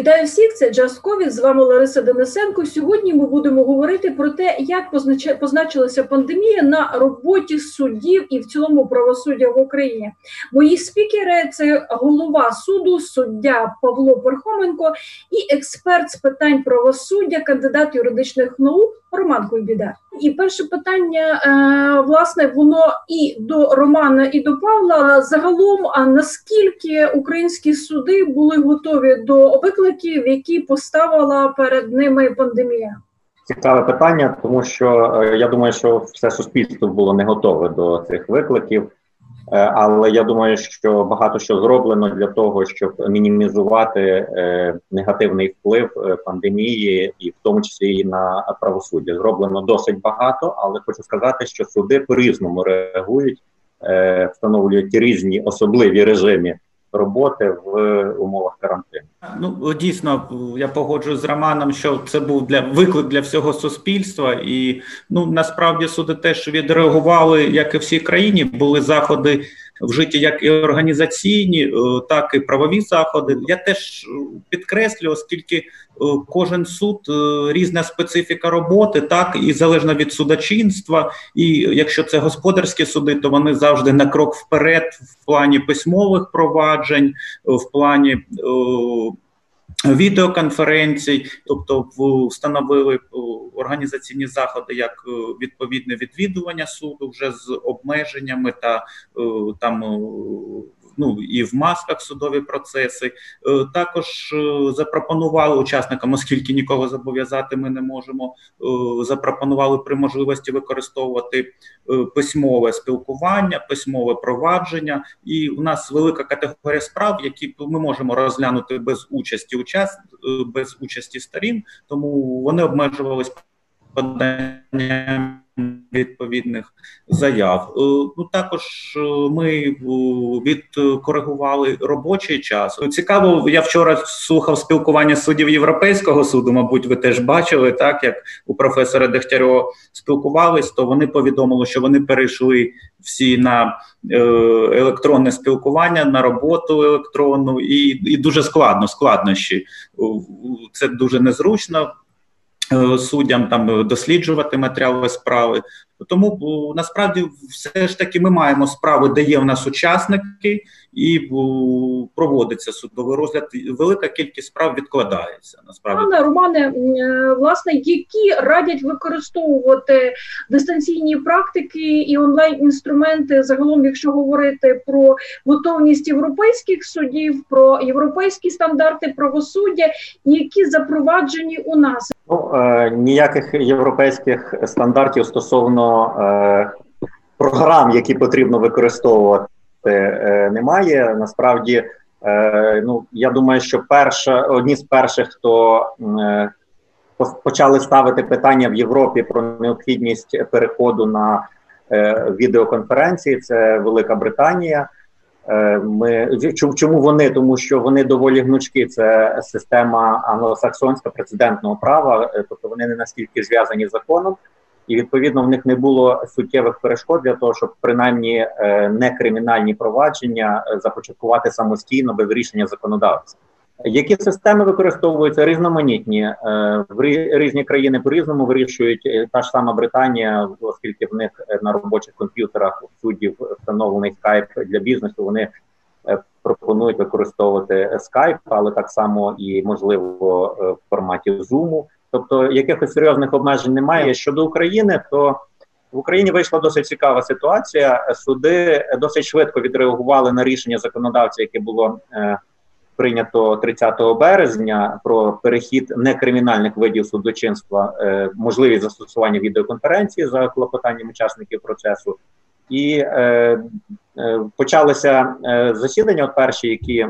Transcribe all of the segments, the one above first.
Вітаю всіх! Це Джазкові. З вами Лариса Денисенко. Сьогодні ми будемо говорити про те, як позначилася пандемія на роботі суддів і в цілому правосуддя в Україні. Мої спікери це голова суду, суддя Павло Пархоменко і експерт з питань правосуддя, кандидат юридичних наук Роман Куйбіда. І перше питання е, власне воно і до Романа, і до Павла. Загалом, а наскільки українські суди були готові до викликів, які поставила перед ними пандемія? Цікаве питання, тому що е, я думаю, що все суспільство було не готове до цих викликів. Е, але я думаю, що багато що зроблено для того, щоб мінімізувати е, негативний вплив е, пандемії, і в тому числі і на правосуддя. Зроблено досить багато, але хочу сказати, що суди по різному реагують, встановлюють різні особливі режими роботи в умовах карантину. Ну дійсно, я погоджуюсь з Романом, що це був для виклик для всього суспільства, і ну насправді суди теж відреагували, як і всій країні. Були заходи вжиті як і організаційні, е, так і правові заходи. Я теж підкреслю, оскільки е, кожен суд е, різна специфіка роботи, так і залежно від судочинства. І якщо це господарські суди, то вони завжди на крок вперед в плані письмових проваджень, в плані відеоконференцій, тобто встановили організаційні заходи як е, відповідне відвідування суду вже з обмеженнями та е, там е, ну і в масках судові процеси. Е, також е, запропонували учасникам, оскільки нікого зобов'язати ми не можемо. Е, запропонували при можливості використовувати письмове спілкування, письмове провадження. І у нас велика категорія справ, які ми можемо розглянути без участі учас... без участі сторін, тому вони обмежувались поданням відповідних заяв. Е, ну також е, ми е, відкоригували робочий час. Цікаво, я вчора слухав спілкування суддів Європейського суду. Мабуть, ви теж бачили так, як у професора Дегтярьова спілкувались, то вони повідомили, що вони перейшли всі на електронне спілкування, на роботу електронну, і і дуже складно складнощі. Це дуже незручно. Е, суддям там е, досліджувати матеріали справи. Тому насправді все ж таки ми маємо справи, де є в нас учасники, і проводиться судовий розгляд. Велика кількість справ відкладається. Насправді Пане Романе, е, власне, які радять використовувати дистанційні практики і онлайн інструменти, загалом, якщо говорити про готовність європейських судів, про європейські стандарти правосуддя, які запроваджені у нас. Ну е, ніяких європейських стандартів стосовно е, програм, які потрібно використовувати, е, немає. Насправді, е, ну я думаю, що перша одні з перших, хто е, почали ставити питання в Європі про необхідність переходу на е, відеоконференції, це Велика Британія. Е, ми чому вони? Тому що вони доволі гнучки. Це система англосаксонська прецедентного права, е, тобто вони не настільки зв'язані з законом, і відповідно в них не було суттєвих перешкод для того, щоб принаймні е, не кримінальні провадження започаткувати самостійно без рішення законодавця. Які системи використовуються різноманітні е, в різні країни по різному вирішують е, та ж сама Британія, оскільки в них е, на робочих комп'ютерах суддів встановлений скайп для бізнесу. Вони пропонують використовувати скайп, але так само і можливо в форматі Zoom. Тобто якихось серйозних обмежень немає. Щодо України, то в Україні вийшла досить цікава ситуація. Суди досить швидко відреагували на рішення законодавця, яке було прийнято 30 березня про перехід некримінальних видів судочинства, е, можливість застосування відеоконференції за клопотанням учасників процесу, і е, е, почалися е, засідання. От перші, які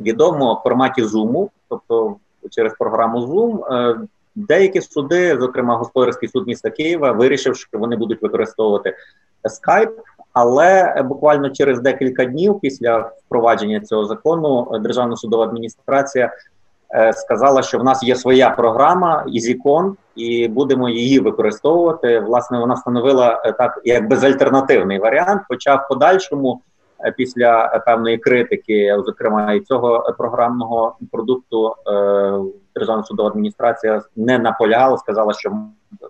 відомо в форматі Zoom, тобто через програму Zoom, е, деякі суди, зокрема господарський суд міста Києва, вирішив, що вони будуть використовувати Skype, але буквально через декілька днів після впровадження цього закону Державна судова адміністрація е, сказала, що в нас є своя програма EasyCon, і будемо її використовувати. Власне, вона встановила е, так як безальтернативний варіант. Хоча в подальшому після певної критики, зокрема і цього програмного продукту, Державна судова адміністрація не наполягала, сказала, що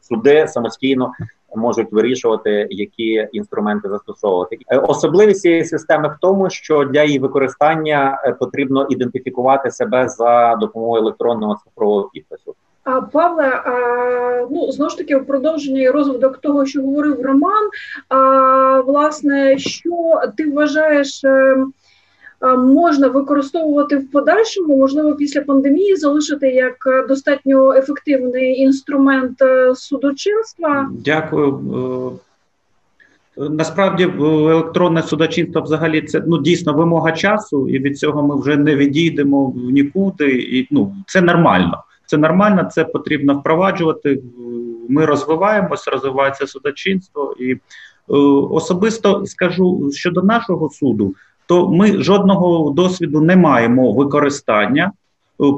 суди самостійно можуть вирішувати, які інструменти застосовувати. Особливість цієї системи в тому, що для її використання потрібно ідентифікувати себе за допомогою електронного цифрового підпису. А Павле, а, ну знову ж таки, в продовження розвиток того, що говорив Роман. А власне, що ти вважаєш? Е, можна використовувати в подальшому, можливо, після пандемії залишити як достатньо ефективний інструмент е, судочинства. Дякую. Е, насправді, електронне судочинство взагалі це ну дійсно вимога часу, і від цього ми вже не відійдемо в нікуди. І ну це нормально. Це нормально, це потрібно впроваджувати. Ми розвиваємося, розвивається судочинство, і е, особисто скажу щодо нашого суду, то ми жодного досвіду не маємо використання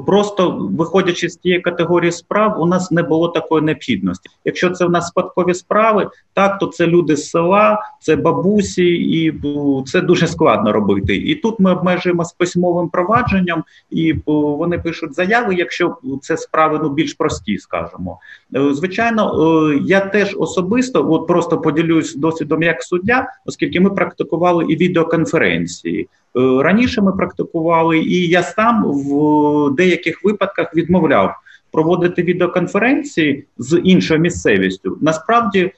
просто виходячи з тієї категорії справ, у нас не було такої необхідності. Якщо це в нас спадкові справи, так то це люди з села, це бабусі, і це дуже складно робити. І тут ми обмежуємося письмовим провадженням, і вони пишуть заяви, якщо це справи ну більш прості, скажімо. Е, звичайно, е, я теж особисто от просто поділюсь досвідом як суддя, оскільки ми практикували і відеоконференції. Е, раніше ми практикували, і я сам в деяких випадках відмовляв проводити відеоконференції з іншою місцевістю. Насправді, е,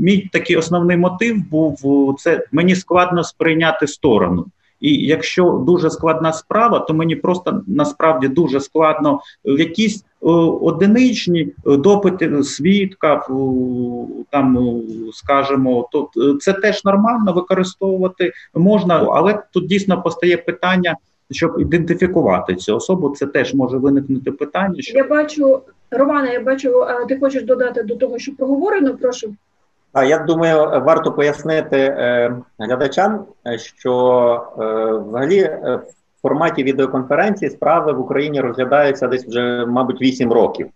мій такий основний мотив був це мені складно сприйняти сторону. І якщо дуже складна справа, то мені просто насправді дуже складно в якісь одиничні допити свідка, там скажімо, то е, це теж нормально використовувати можна, але тут дійсно постає питання. Щоб ідентифікувати цю особу, це теж може виникнути питання. Що я бачу, Романе, я бачу, ти хочеш додати до того, що проговорено. Прошу. А я думаю, варто пояснити е, глядачам, що е, взагалі е, в форматі відеоконференції справи в Україні розглядаються десь вже, мабуть, 8 років.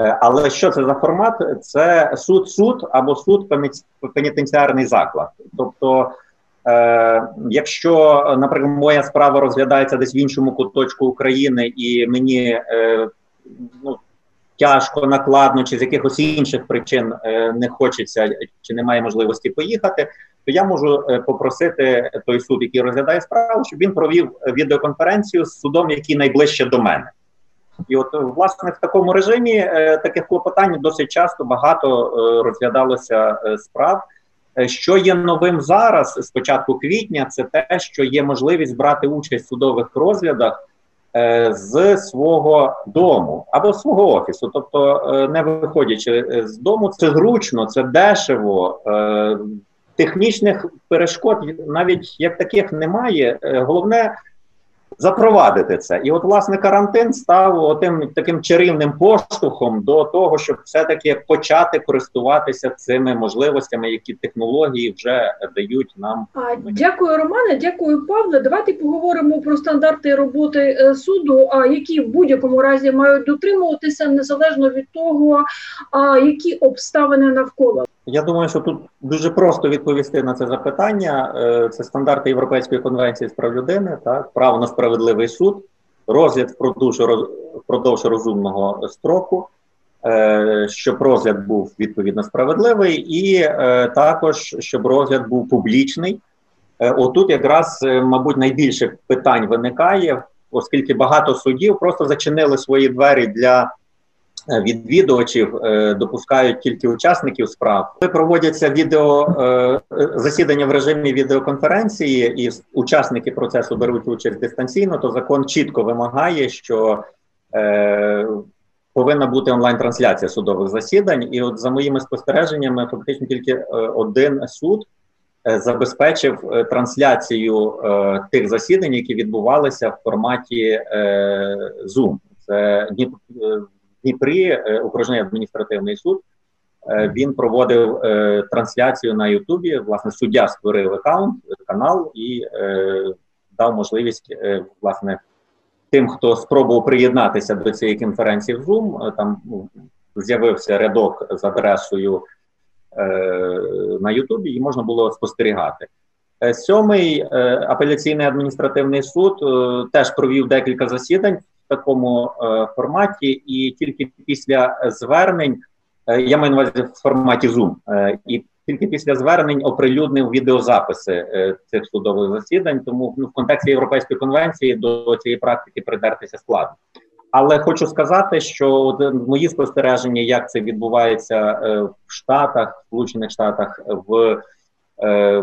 Е, але що це за формат? Це суд-суд або суд пенітенціарний заклад. Тобто, е, якщо, наприклад, моя справа розглядається десь в іншому куточку України, і мені е, ну, тяжко, накладно, чи з якихось інших причин е, не хочеться чи немає можливості поїхати, то я можу е, попросити той суд, який розглядає справу, щоб він провів відеоконференцію з судом, який найближче до мене. І от власне в такому режимі е, таких клопотань досить часто багато розглядалося справ. Що є новим зараз з початку квітня, це те, що є можливість брати участь в судових розглядах з свого дому або свого офісу, тобто е, не виходячи е, з дому, це зручно, це дешево. Технічних перешкод навіть як таких немає. Головне запровадити це. І от, власне, карантин став тим таким чарівним поштовхом до того, щоб все-таки почати користуватися цими можливостями, які технології вже дають нам. Дякую, Романе. Дякую, Павле. Давайте поговоримо про стандарти роботи е, суду, а які в будь-якому разі мають дотримуватися незалежно від того, які обставини навколо. Я думаю, що тут дуже просто відповісти на це запитання. Е, це стандарти Європейської конвенції з прав людини, так право на справедливий суд, розгляд впродовж впродовж розумного строку, е, щоб розгляд був відповідно справедливий, і е, також щоб розгляд був публічний. Отут якраз, мабуть, найбільше питань виникає, оскільки багато судів просто зачинили свої двері для відвідувачів е, допускають тільки учасників справ. Коли проводяться відео е, засідання в режимі відеоконференції, і учасники процесу беруть участь дистанційно, то закон чітко вимагає, що повинна бути онлайн-трансляція судових засідань. І, от за моїми спостереженнями, фактично тільки один суд. Забезпечив трансляцію тих засідань, які відбувалися в форматі Zoom. Це Дніпрі е, окружний адміністративний суд. Е, він проводив е, трансляцію на Ютубі. Власне, суддя створив аккаунт, канал і дав можливість власне тим, хто спробував приєднатися до цієї конференції в Zoom, Там ну, з'явився рядок з адресою на Ютубі, і можна було спостерігати. Сьомий апеляційний адміністративний суд теж провів декілька засідань такому форматі, і тільки після звернень я маю на увазі в форматі Zoom, і тільки після звернень оприлюднив відеозаписи е, цих судових засідань. Тому ну, в контексті європейської конвенції до цієї практики придертися складно. Але хочу сказати, що мої спостереження, як це відбувається е, в Штатах, в Сполучених Штатах, в е,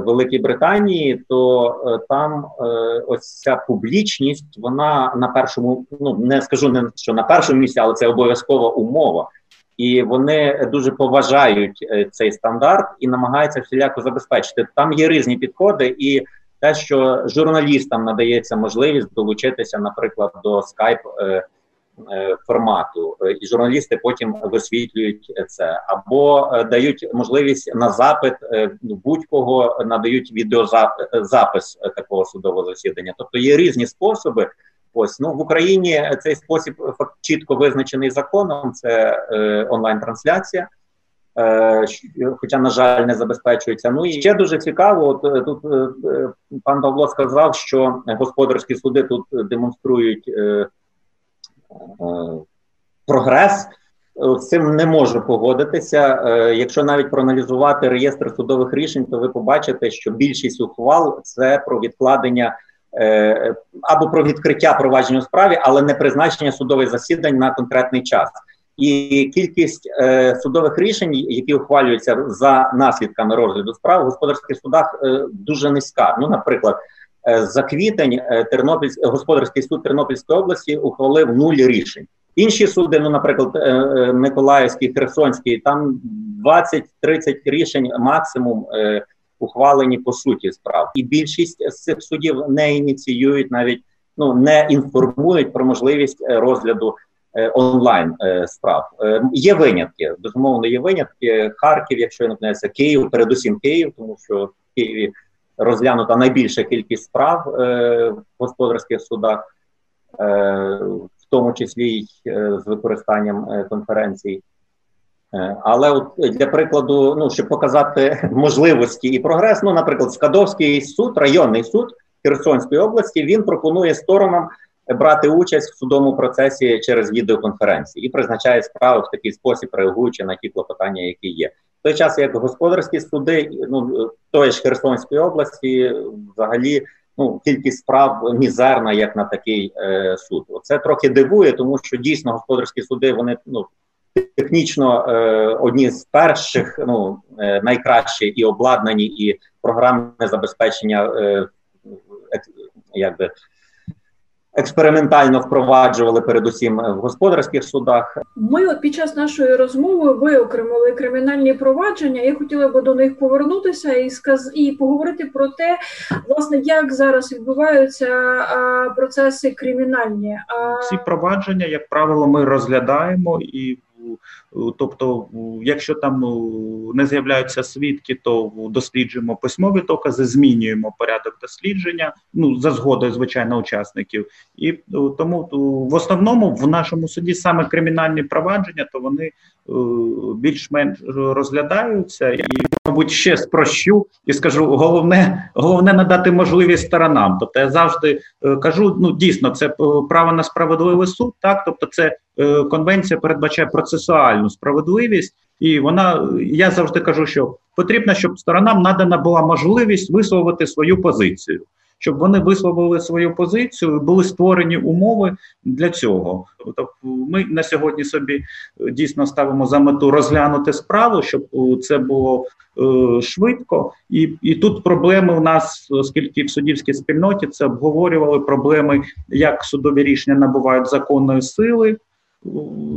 Великій Британії, то е, там е, ось ця публічність, вона на першому, ну не скажу не що на першому місці, але це обов'язкова умова і вони дуже поважають е, цей стандарт і намагаються всіляко забезпечити. Там є різні підходи, і те, що журналістам надається можливість долучитися, наприклад, до скайп. Е, е, формату і журналісти потім висвітлюють це або дають можливість на запит будь-кого надають відеозапис такого судового засідання. Тобто є різні способи, Ось ну в Україні цей спосіб чітко визначений законом. Це е, онлайн-трансляція, е, хоча, на жаль, не забезпечується. Ну і ще дуже цікаво. От е, тут е, е, пан Павло сказав, що господарські суди тут демонструють е, е, прогрес. З цим не можу погодитися. Е, якщо навіть проаналізувати реєстр судових рішень, то ви побачите, що більшість ухвал це про відкладення. Е, або про відкриття провадження у справі, але не призначення судових засідань на конкретний час. І кількість е, судових рішень, які ухвалюються за наслідками розгляду справ в господарських судах, е, дуже низька. Ну, наприклад, е, за квітень е, Тернопільський господарський суд Тернопільської області ухвалив нуль рішень. Інші суди, ну, наприклад, е, е, Миколаївський, Херсонський, там 20-30 рішень максимум ухвалені по суті справ, і більшість з цих судів не ініціюють навіть ну не інформують про можливість е, розгляду е, онлайн е, справ. Е, є винятки. Безумовно, є винятки. Харків, якщо не помиляюся, Київ, передусім Київ, тому що в Києві розглянута найбільша кількість справ е, в господарських судах, е, в тому числі й е, з використанням конференцій. Але от для прикладу, ну щоб показати можливості і прогрес, ну, наприклад, Скадовський суд, районний суд Херсонської області, він пропонує сторонам брати участь в судовому процесі через відеоконференції і призначає справи в такий спосіб, реагуючи на ті клопотання, які є. В той час, як господарські суди, ну тої ж Херсонської області, взагалі. Ну, кількість справ мізерна, як на такий е, суд. Це трохи дивує, тому що дійсно господарські суди вони ну технічно е, одні з перших, ну е, найкращі і обладнані, і програмне забезпечення е, якби. Експериментально впроваджували передусім в господарських судах. Ми от під час нашої розмови виокремили кримінальні провадження. Я хотіла би до них повернутися і сказ і поговорити про те, власне, як зараз відбуваються а, процеси кримінальні. А... Ці провадження, як правило, ми розглядаємо і Тобто, якщо там не з'являються свідки, то досліджуємо письмові докази, змінюємо порядок дослідження, ну за згодою звичайно учасників, і тому в основному в нашому суді саме кримінальні провадження, то вони більш-менш розглядаються, і мабуть ще спрощу і скажу головне, головне надати можливість сторонам. Тобто я завжди е, кажу: ну дійсно, це право на справедливий суд, так? Тобто, це е, конвенція передбачає процесуальну справедливість, і вона я завжди кажу, що потрібно, щоб сторонам надана була можливість висловити свою позицію щоб вони висловили свою позицію, були створені умови для цього. Тобто, ми на сьогодні собі е, дійсно ставимо за мету розглянути справу, щоб е, це було е, швидко, і і тут проблеми у нас, оскільки в суддівській спільноті це обговорювали проблеми, як судові рішення набувають законної сили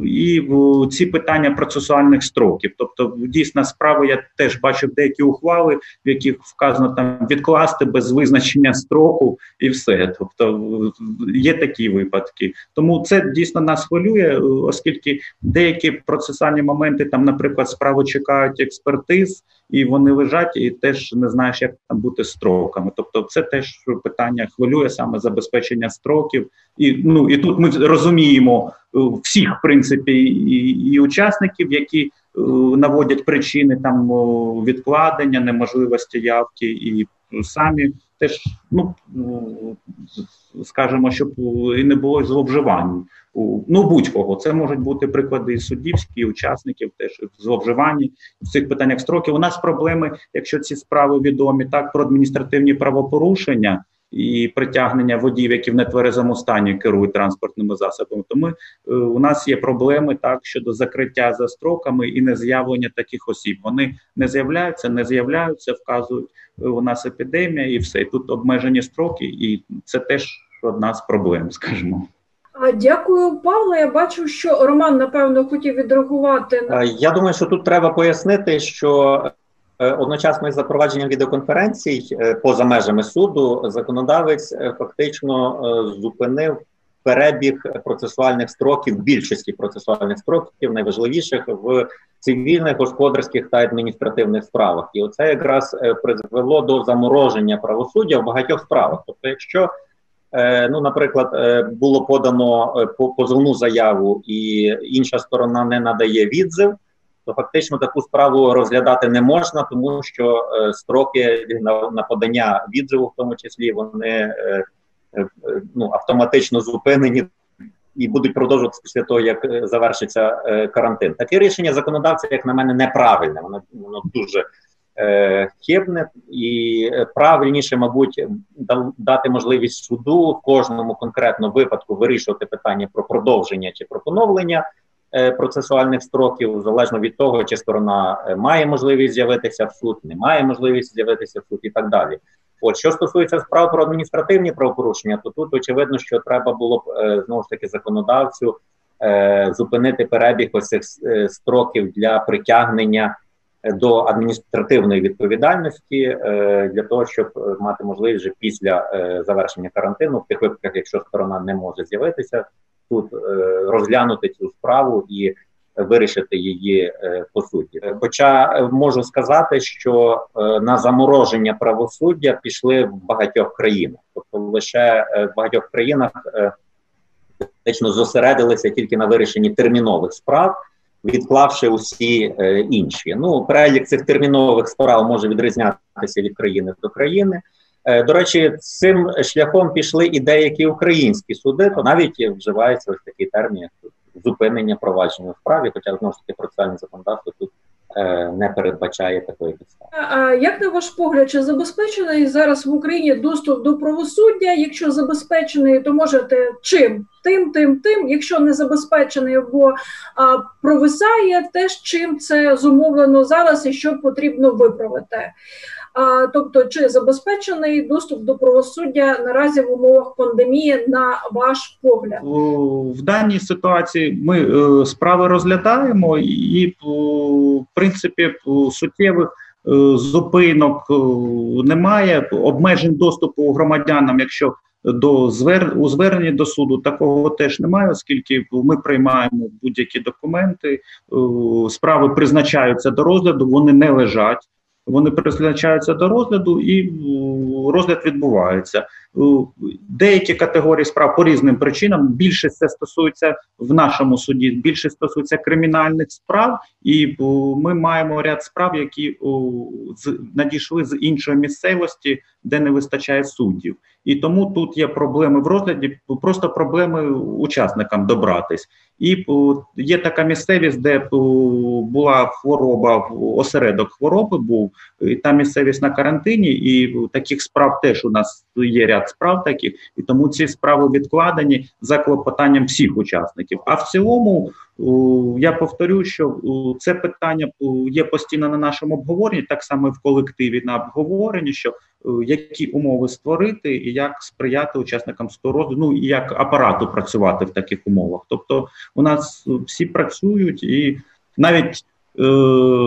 і ці питання процесуальних строків. Тобто, дійсно, справи я теж бачив деякі ухвали, в яких вказано там відкласти без визначення строку і все. Тобто є такі випадки. Тому це дійсно нас хвилює, оскільки деякі процесуальні моменти, там, наприклад, справи чекають експертиз. І вони лежать, і теж не знаєш, як там бути строками. Тобто, це теж питання хвилює саме забезпечення строків, і ну і тут ми розуміємо Е, всіх в принципі і, і учасників, які е, наводять причини там відкладення, неможливості явки і самі теж, ну скажімо, щоб і не було зловживань. Ну будь-кого це можуть бути приклади суддівські, учасників, теж зловживані в цих питаннях строків. У нас проблеми, якщо ці справи відомі, так про адміністративні правопорушення і притягнення водіїв, які в нетверезому стані керують транспортними засобами. То ми е, у нас є проблеми так щодо закриття за строками і нез'явлення таких осіб. Вони не з'являються, не з'являються, вказують е, у нас епідемія, і все і тут обмежені строки, і це теж одна з проблем, скажімо. Дякую, Павло. Я бачу, що Роман напевно хотів відреагувати. Я думаю, що тут треба пояснити, що одночасно із запровадженням відеоконференцій е, поза межами суду законодавець е, фактично зупинив перебіг процесуальних строків, більшості процесуальних строків, найважливіших в цивільних, господарських та адміністративних справах. І оце якраз призвело до замороження правосуддя в багатьох справах. Тобто, якщо Ну, наприклад, було подано позовну заяву, і інша сторона не надає відзив, то фактично таку справу розглядати не можна, тому що е, строки на, на подання відзиву, в тому числі, вони е, е, ну, автоматично зупинені. І будуть продовжувати після того, як завершиться е, карантин. Таке рішення законодавця, як на мене, неправильне. Воно воно дуже хибне і правильніше, мабуть, дати можливість суду в кожному конкретному випадку вирішувати питання про продовження чи про поновлення процесуальних строків, залежно від того, чи сторона е, має можливість з'явитися в суд, не має можливість з'явитися в суд і так далі. От що стосується справ про адміністративні правопорушення, то тут очевидно, що треба було б е, знову ж таки законодавцю е, зупинити перебіг ось цих строків для притягнення до адміністративної відповідальності е, для того, щоб мати можливість вже після е, завершення карантину, в тих випадках, якщо сторона не може з'явитися, тут е, розглянути цю справу і вирішити її е, по суті. Хоча е, можу сказати, що на замороження правосуддя пішли в багатьох країнах, тобто лише в багатьох країнах фактично зосередилися тільки на вирішенні термінових справ. Відклавши усі е, інші, ну перелік цих термінових справ може відрізнятися від країни до країни. Е, до речі, цим шляхом пішли і деякі українські суди, то навіть вживається ось такий термін, як зупинення провадження у справі, хоча знову ж таки процесуальне законодавство тут е, не передбачає такої підстави. А як на ваш погляд, чи забезпечений зараз в Україні доступ до правосуддя? Якщо забезпечений, то можете чим? Тим, тим, тим, якщо не забезпечений або а, провисає, теж чим це зумовлено зараз і що потрібно виправити. Тобто, чи забезпечений доступ до правосуддя наразі в умовах пандемії на ваш погляд? В даній ситуації ми е, справи розглядаємо, і в принципі суттєвих. Е, зупинок немає обмежень доступу громадянам, якщо до звер... у зверненні до суду такого теж немає, оскільки ми приймаємо будь-які документи, справи призначаються до розгляду, вони не лежать. Вони призначаються до розгляду і розгляд відбувається. Деякі категорії справ по різним причинам більше це стосується в нашому суді, більше стосується кримінальних справ, і ми маємо ряд справ, які надійшли з іншої місцевості, де не вистачає суддів. І тому тут є проблеми в розгляді, просто проблеми учасникам добратись. І є така місцевість, де була хвороба, осередок хвороби був, і та місцевість на карантині, і таких справ теж у нас є ряд справ таких, і тому ці справи відкладені за клопотанням всіх учасників. А в цілому я повторю, що це питання є постійно на нашому обговоренні, так само і в колективі на обговоренні, що які умови створити і як сприяти учасникам стороду, ну і як апарату працювати в таких умовах. Тобто, у нас всі працюють, і навіть е,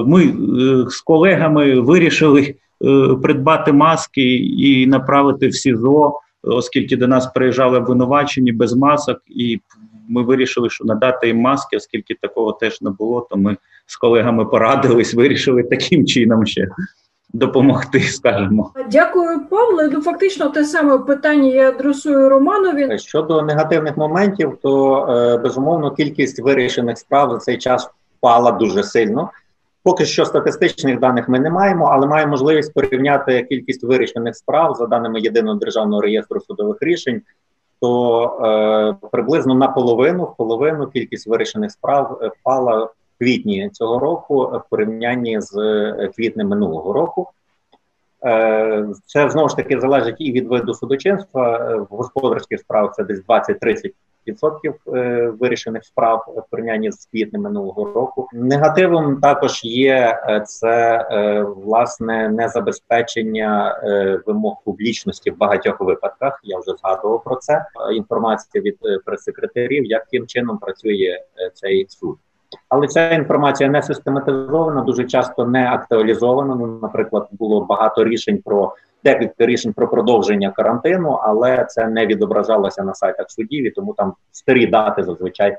ми е, з колегами вирішили придбати маски і направити в СІЗО, оскільки до нас приїжджали обвинувачені без масок і ми вирішили, що надати їм маски, оскільки такого теж не було, то ми з колегами порадились, вирішили таким чином ще. Допомогти, скажімо. дякую, Павле. Ну фактично те саме питання я адресую Романові. Щодо негативних моментів, то е, безумовно кількість вирішених справ за цей час впала дуже сильно. Поки що статистичних даних ми не маємо, але маємо можливість порівняти кількість вирішених справ за даними єдиного державного реєстру судових рішень. То е, приблизно наполовину в половину кількість вирішених справ впала в квітні цього року в порівнянні з квітнем минулого року. Е, це знову ж таки залежить і від виду судочинства. В господарських справах це десь 20-30 відсотків е, вирішених справ в порівнянні з квітнем минулого року. Негативом також є е, це е, власне незабезпечення вимог публічності в багатьох випадках. Я вже згадував про це. Інформація від прес-секретарів, яким чином працює цей суд. Але ця інформація не систематизована, дуже часто не актуалізована. Ну, наприклад, було багато рішень про декілька рішень про продовження карантину, але це не відображалося на сайтах судів, і тому там старі дати зазвичай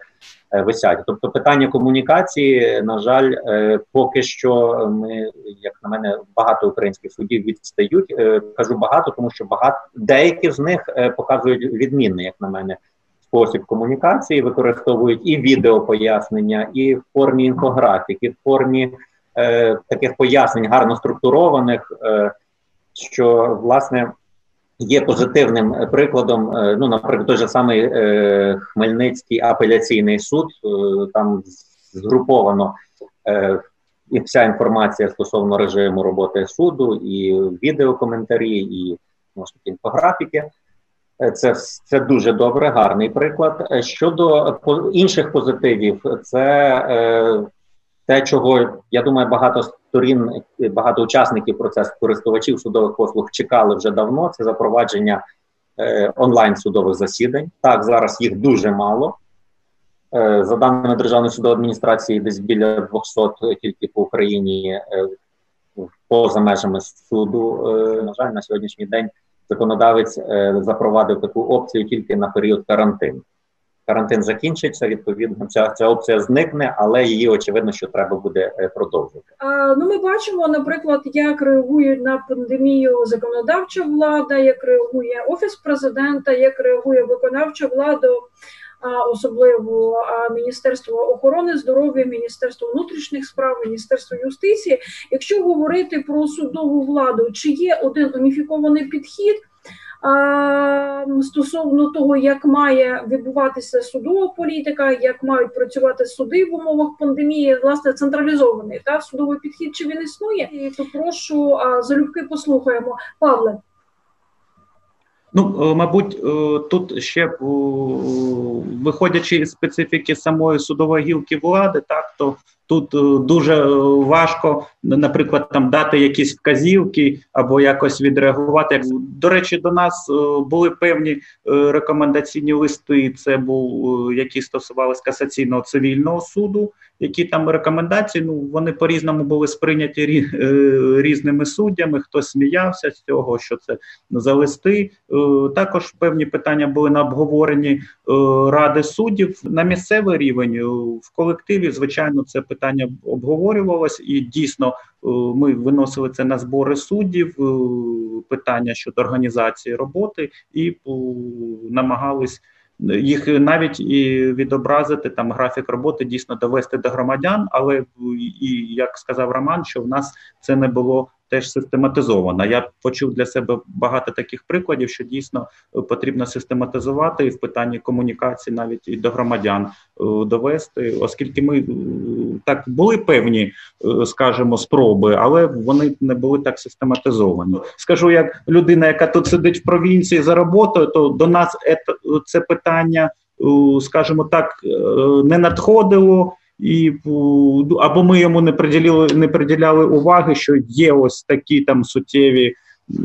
е, висять. Тобто, питання комунікації, на жаль, е, поки що ми, як на мене, багато українських судів відстають. Е, кажу багато, тому що багато деякі з них показують відмінний, як на мене. Спосіб комунікації використовують і відеопояснення, і в формі інфографік, і в формі е, таких пояснень гарно структурованих. Е, що власне є позитивним е, прикладом. Е, ну, наприклад, той же самий е, Хмельницький апеляційний суд, там згруповано і вся інформація стосовно режиму роботи суду, і відеокоментарі, і може, інфографіки. Це це дуже добре, гарний приклад. Щодо інших позитивів, це те, чого я думаю, багато сторін, багато учасників процесу користувачів судових послуг чекали вже давно. Це запровадження е, онлайн судових засідань. Так, зараз їх дуже мало. Е, за даними Державної судової адміністрації, десь біля 200 тільки по Україні е, поза межами суду. Е, на жаль, на сьогоднішній день законодавець е, запровадив таку опцію тільки на період карантину карантин закінчиться. Відповідно, ця ця опція зникне, але її очевидно, що треба буде е, продовжити. А, Ну, ми бачимо, наприклад, як реагують на пандемію законодавча влада, як реагує офіс президента, як реагує виконавча влада. Особливо Міністерство охорони здоров'я, Міністерство внутрішніх справ, Міністерство юстиції. Якщо говорити про судову владу, чи є один уніфікований підхід? Стосовно того, як має відбуватися судова політика, як мають працювати суди в умовах пандемії, власне, централізований та судовий підхід, чи він існує? І то прошу залюбки послухаємо, Павле. Ну, е, мабуть, е, тут ще е, виходячи із специфіки самої судової гілки влади, так то Тут дуже важко, наприклад, там дати якісь вказівки або якось відреагувати. До речі, до нас були певні рекомендаційні листи. Це був які стосувалися касаційного цивільного суду. Які там рекомендації? Ну вони по різному були сприйняті різними суддями. Хтось сміявся з цього, що це за листи. Також певні питання були на обговоренні ради суддів на місцевий рівень в колективі. Звичайно, це питання обговорювалось, і дійсно е, ми виносили це на збори суддів, е, питання щодо організації роботи, і е, намагались їх навіть і відобразити там графік роботи, дійсно довести до громадян. Але і як сказав Роман, що в нас це не було теж систематизована. Я почув для себе багато таких прикладів, що дійсно е, потрібно систематизувати і в питанні комунікації, навіть і до громадян е, довести, оскільки ми е, так були певні, скажімо, спроби, але вони не були так систематизовані. Скажу, як людина, яка тут сидить в провінції за роботою, то до нас це питання, скажімо так, не надходило і або ми йому не приділяли, не приділяли уваги, що є ось такі там суттєві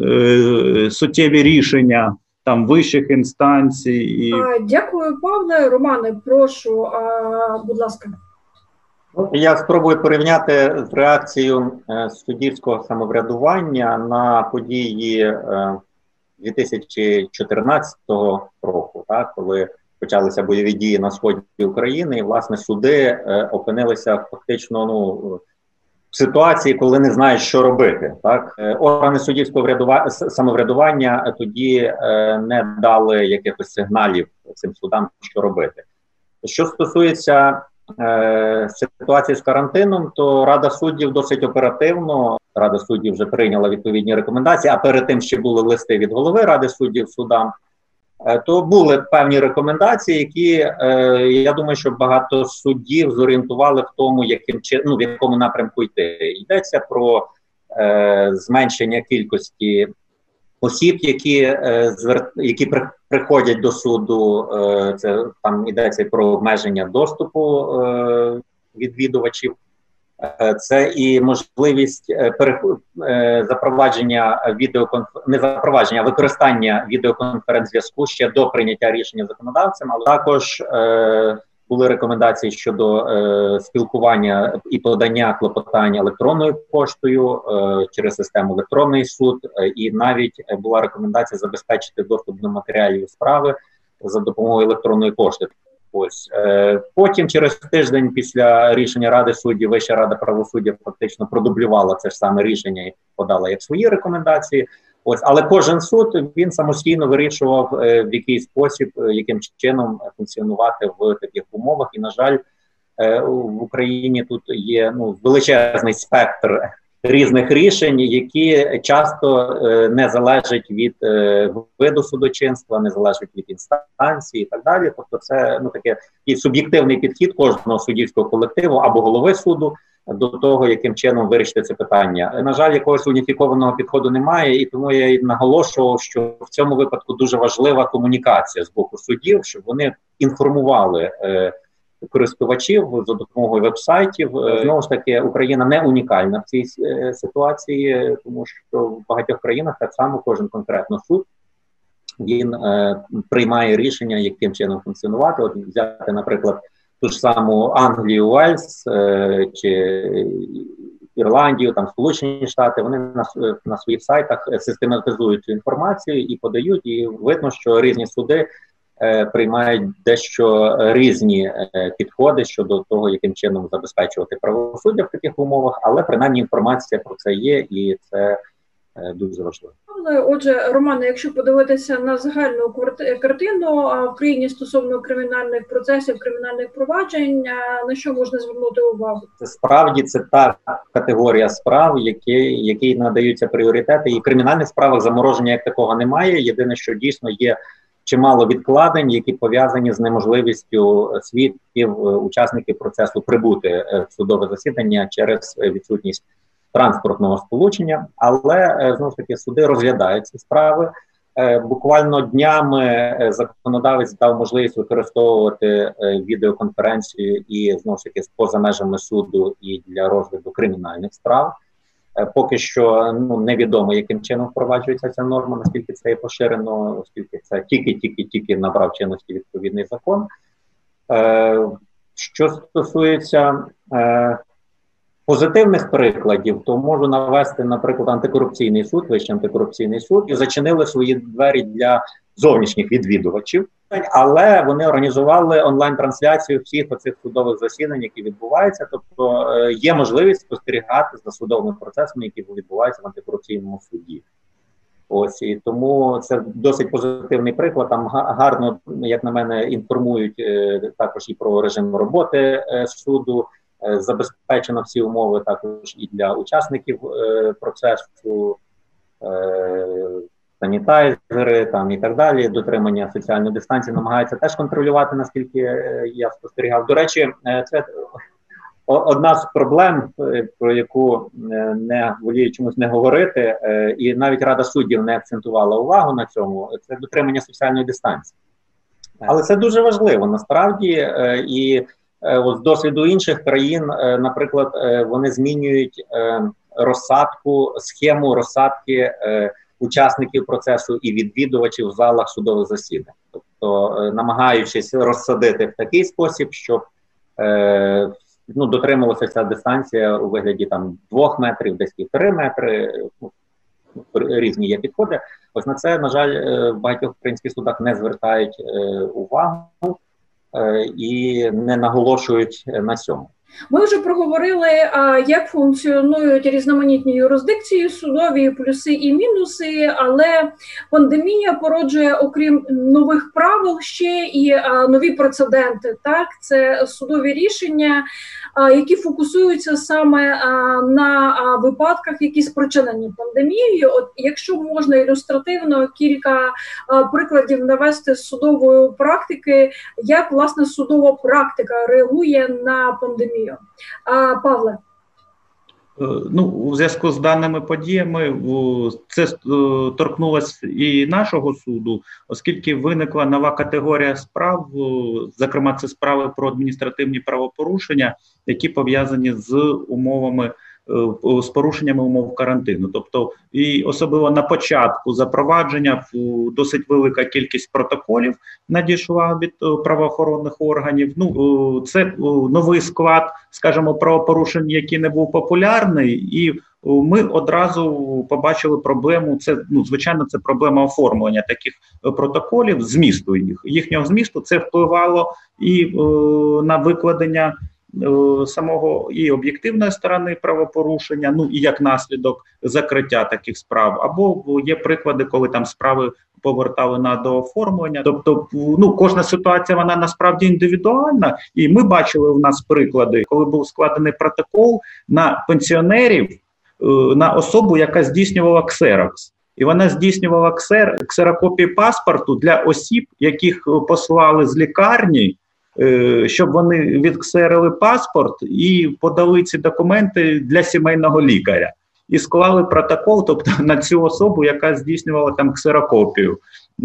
е, суттєві рішення там вищих інстанцій. І... Дякую, Павле. Романе, прошу, а, будь ласка. Ну, я спробую порівняти з реакцією е, суддівського самоврядування на події 2014 е, року, так, коли почалися бойові дії на сході України, і власне суди е, опинилися фактично ну в ситуації, коли не знають, що робити. Так е, органи суддівського врядування самоврядування тоді е, не дали якихось сигналів цим судам, що робити. Що стосується е, ситуації з карантином, то Рада суддів досить оперативно. Рада суддів вже прийняла відповідні рекомендації. А перед тим ще були листи від голови ради суддів судам. Е, то були певні рекомендації, які е, я думаю, що багато суддів зорієнтували в тому, яким ну, в якому напрямку йти. Йдеться про е, зменшення кількості осіб, які е, звер... які при... приходять до суду. Це там йдеться про обмеження доступу відвідувачів. Е, це і можливість е, е, запровадження відеоконф... не запровадження, а використання відеоконференц-зв'язку ще до прийняття рішення законодавцем, але також були рекомендації щодо спілкування і подання клопотання електронною поштою через систему електронний суд, і навіть була рекомендація забезпечити доступ до матеріалів справи за допомогою електронної пошти. Ось е, потім, через тиждень, після рішення ради суддів, Вища рада правосуддя фактично продублювала це ж саме рішення і подала як свої рекомендації. Ось, але кожен суд він самостійно вирішував е, в який спосіб, е, яким чином функціонувати в таких умовах. І на жаль, в Україні тут є ну величезний спектр різних рішень, які часто е, не залежать від е, виду судочинства, не залежать від інстанції і так далі. Тобто, це ну таке і суб'єктивний підхід кожного суддівського колективу або голови суду. До того, яким чином вирішити це питання, на жаль, якогось уніфікованого підходу немає, і тому я і наголошував, що в цьому випадку дуже важлива комунікація з боку суддів, щоб вони інформували е, користувачів за допомогою вебсайтів. Е, знову ж таки, Україна не унікальна в цій е, ситуації, тому що в багатьох країнах так само кожен конкретно суд він е, приймає рішення, яким чином функціонувати. От взяти, наприклад, ту ж саму Англію, Уельс е, чи Ірландію, там Сполучені Штати, вони на на своїх сайтах систематизують цю інформацію і подають. І видно, що різні суди приймають дещо різні е, підходи щодо того, яким чином забезпечувати правосуддя в таких умовах, але принаймні інформація про це є, і це е, дуже важливо. Отже, Романе, якщо подивитися на загальну картину в країні стосовно кримінальних процесів, кримінальних проваджень, на що можна звернути увагу? Це справді це та категорія справ, які які надаються пріоритети, і в кримінальних справах замороження як такого немає. Єдине, що дійсно є чимало відкладень, які пов'язані з неможливістю свідків, е, учасників процесу прибути е, в судове засідання через відсутність транспортного сполучення. Але е, знову ж таки суди розглядають ці справи. Буквально днями законодавець дав можливість використовувати відеоконференцію і знову ж таки поза межами суду і для розгляду кримінальних справ. Е, поки що ну невідомо, яким чином впроваджується ця норма, наскільки це є поширено, оскільки це тільки-тільки-тільки набрав чинності відповідний закон. Е, Що стосується е, позитивних прикладів, то можу навести, наприклад, антикорупційний суд, вищий антикорупційний суд, і зачинили свої двері для зовнішніх відвідувачів але вони організували онлайн-трансляцію всіх оцих судових засідань, які відбуваються. Тобто е, є можливість спостерігати за судовими процесами, які відбуваються в антикорупційному суді. Ось і тому це досить позитивний приклад. Там гарно, як на мене, інформують е, також і про режим роботи е, суду. Забезпечено всі умови також і для учасників процесу санітайзери там і так далі, дотримання соціальної дистанції намагаються теж контролювати, наскільки е, я спостерігав. До речі, е, це одна з проблем, е, про яку не волію чомусь не говорити, і навіть рада суддів не акцентувала увагу на цьому. Це дотримання соціальної дистанції, але це дуже важливо насправді і. З досвіду інших країн, наприклад, вони змінюють розсадку, схему розсадки учасників процесу і відвідувачів в залах судових засідань, тобто е, намагаючись розсадити в такий спосіб, щоб е, ну, дотримувалася ця дистанція у вигляді там двох метрів, десь півтори метри. Ну, різні є підходи. Ось на це, на жаль, е, в багатьох українських судах не звертають е, увагу і не наголошують на цьому. Ми вже проговорили, як функціонують різноманітні юрисдикції, судові плюси і мінуси, але пандемія породжує, окрім нових правил, ще і нові прецеденти. Так, це судові рішення, які фокусуються саме на випадках, які спричинені пандемією. От якщо можна ілюстративно кілька прикладів навести з судової практики, як власне судова практика реагує на пандемію. А, Павле. Е, ну, у зв'язку з даними подіями це е, торкнулося і нашого суду, оскільки виникла нова категорія справ, зокрема, це справи про адміністративні правопорушення, які пов'язані з умовами. Е, з порушеннями умов карантину, тобто і особливо на початку запровадження досить велика кількість протоколів надійшла від е, правоохоронних органів. Ну е, це новий склад, скажімо, правопорушень, який не був популярний, і ми одразу побачили проблему. Це ну звичайно, це проблема оформлення таких протоколів, змісту їх їхнього змісту. Це впливало і на викладення самого і об'єктивної сторони правопорушення, ну і як наслідок закриття таких справ, або є приклади, коли там справи повертали на дооформлення. Тобто, ну кожна ситуація вона насправді індивідуальна, і ми бачили у нас приклади, коли був складений протокол на пенсіонерів е, на особу, яка здійснювала ксерокс. І вона здійснювала ксер, ксерокопії паспорту для осіб, яких послали з лікарні Е, щоб вони відксерили паспорт і подали ці документи для сімейного лікаря і склали протокол, тобто на цю особу, яка здійснювала там ксерокопію.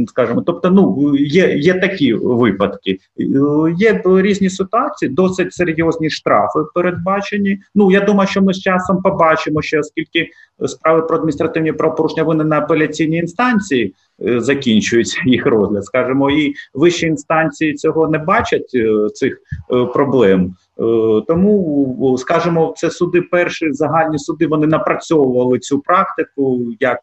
Скажімо, тобто, ну є є такі випадки, є різні ситуації, досить серйозні штрафи передбачені. Ну я думаю, що ми з часом побачимо, що оскільки справи про адміністративні правопорушення вони на апеляційній інстанції е, закінчуються їх розгляд, скажімо, і вищі інстанції цього не бачать е, цих е, проблем. Тому, скажімо, це суди перші загальні суди вони напрацьовували цю практику як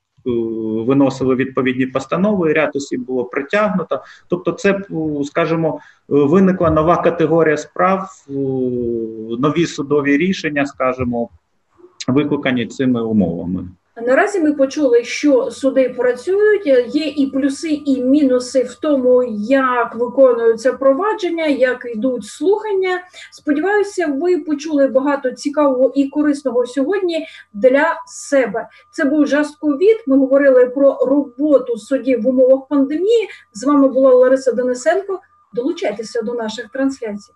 виносили відповідні постанови, ряд осіб було притягнуто. Тобто, це, скажімо, виникла нова категорія справ, нові судові рішення, скажімо, викликані цими умовами. Наразі ми почули, що суди працюють. Є і плюси, і мінуси в тому, як виконуються провадження, як йдуть слухання. Сподіваюся, ви почули багато цікавого і корисного сьогодні для себе. Це був Жасковід. Ми говорили про роботу судів в умовах пандемії. З вами була Лариса Денисенко. Долучайтеся до наших трансляцій.